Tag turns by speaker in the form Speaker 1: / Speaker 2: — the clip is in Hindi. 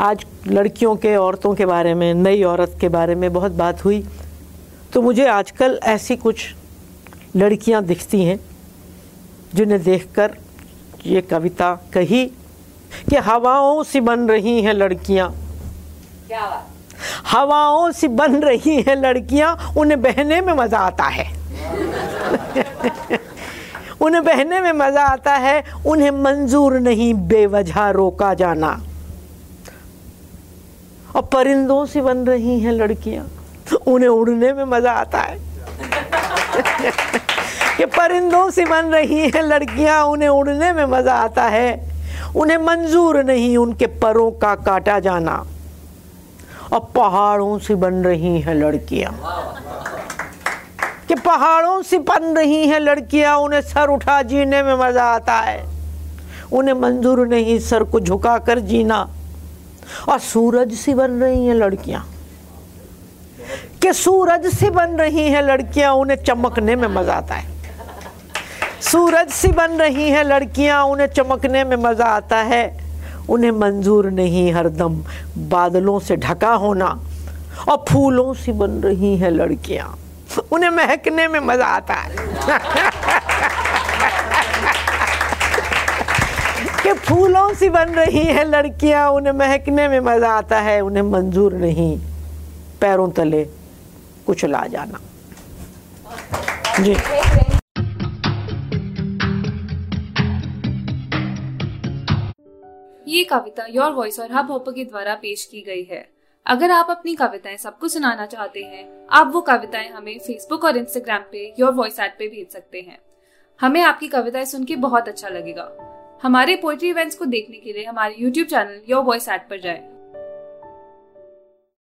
Speaker 1: आज लड़कियों के औरतों के बारे में नई औरत के बारे में बहुत बात हुई। तो मुझे आजकल ऐसी कुछ लड़कियाँ दिखती हैं जिन्हें देखकर ये कविता कही कि हवाओं से बन रही हैं लड़कियाँ।
Speaker 2: क्या बात?
Speaker 1: हवाओं से बन रही हैं लड़कियाँ उन्हें बहने में मज़ा आता है। उन्हें बहने में मज़ा आता है उन्हें मंजूर नहीं बेवजह रोका जाना। और परिंदों से बन रही हैं लड़कियाँ। उन्हें उड़ने में मज़ा आता है। कि परिंदों से बन रही हैं लड़कियाँ, उन्हें उड़ने में मज़ा आता है। उन्हें मंजूर नहीं उनके परों का काटा जाना। और पहाड़ों से बन रही हैं लड़कियाँ। कि पहाड़ों से बन रही हैं लड़कियाँ, उन्हें सर उठा जीने में मज़ा आता है। उन्हें मंजूर नहीं सर को झुका कर जीना। और सूरज से बन रही हैं लड़कियाँ। कि सूरज से बन रही हैं लड़कियाँ, उन्हें चमकने में मज़ा आता है। सूरज से बन रही हैं लड़कियाँ, उन्हें चमकने में मज़ा आता है। उन्हें मंजूर नहीं हरदम बादलों से ढका होना, और फूलों से बन रही हैं लड़कियाँ। उन्हें महकने में मज़ा आता है। कि फूलों से बन रही हैं लड़कियाँ, उन्हें महकने में मज़ा आता है, उन्हें मंजूर नहीं। पैरों तले कुछ ला जाना। जी।
Speaker 3: ये कविता योर वॉइस और हब हॉपर के द्वारा पेश की गई है। अगर आप अपनी कविताएँ सबको सुनाना चाहते हैं, आप वो कविताएँ हमें फेसबुक और इंस्टाग्राम पे योर वॉइस ऐप पे भेज सकते हैं। हमें आपकी कविताएँ सुन के बहुत अच्छा लगेगा। हमारे पोएट्री इवेंट्स को देखने के लिए हमारे YouTube channel Your Voice at पर जाएँ।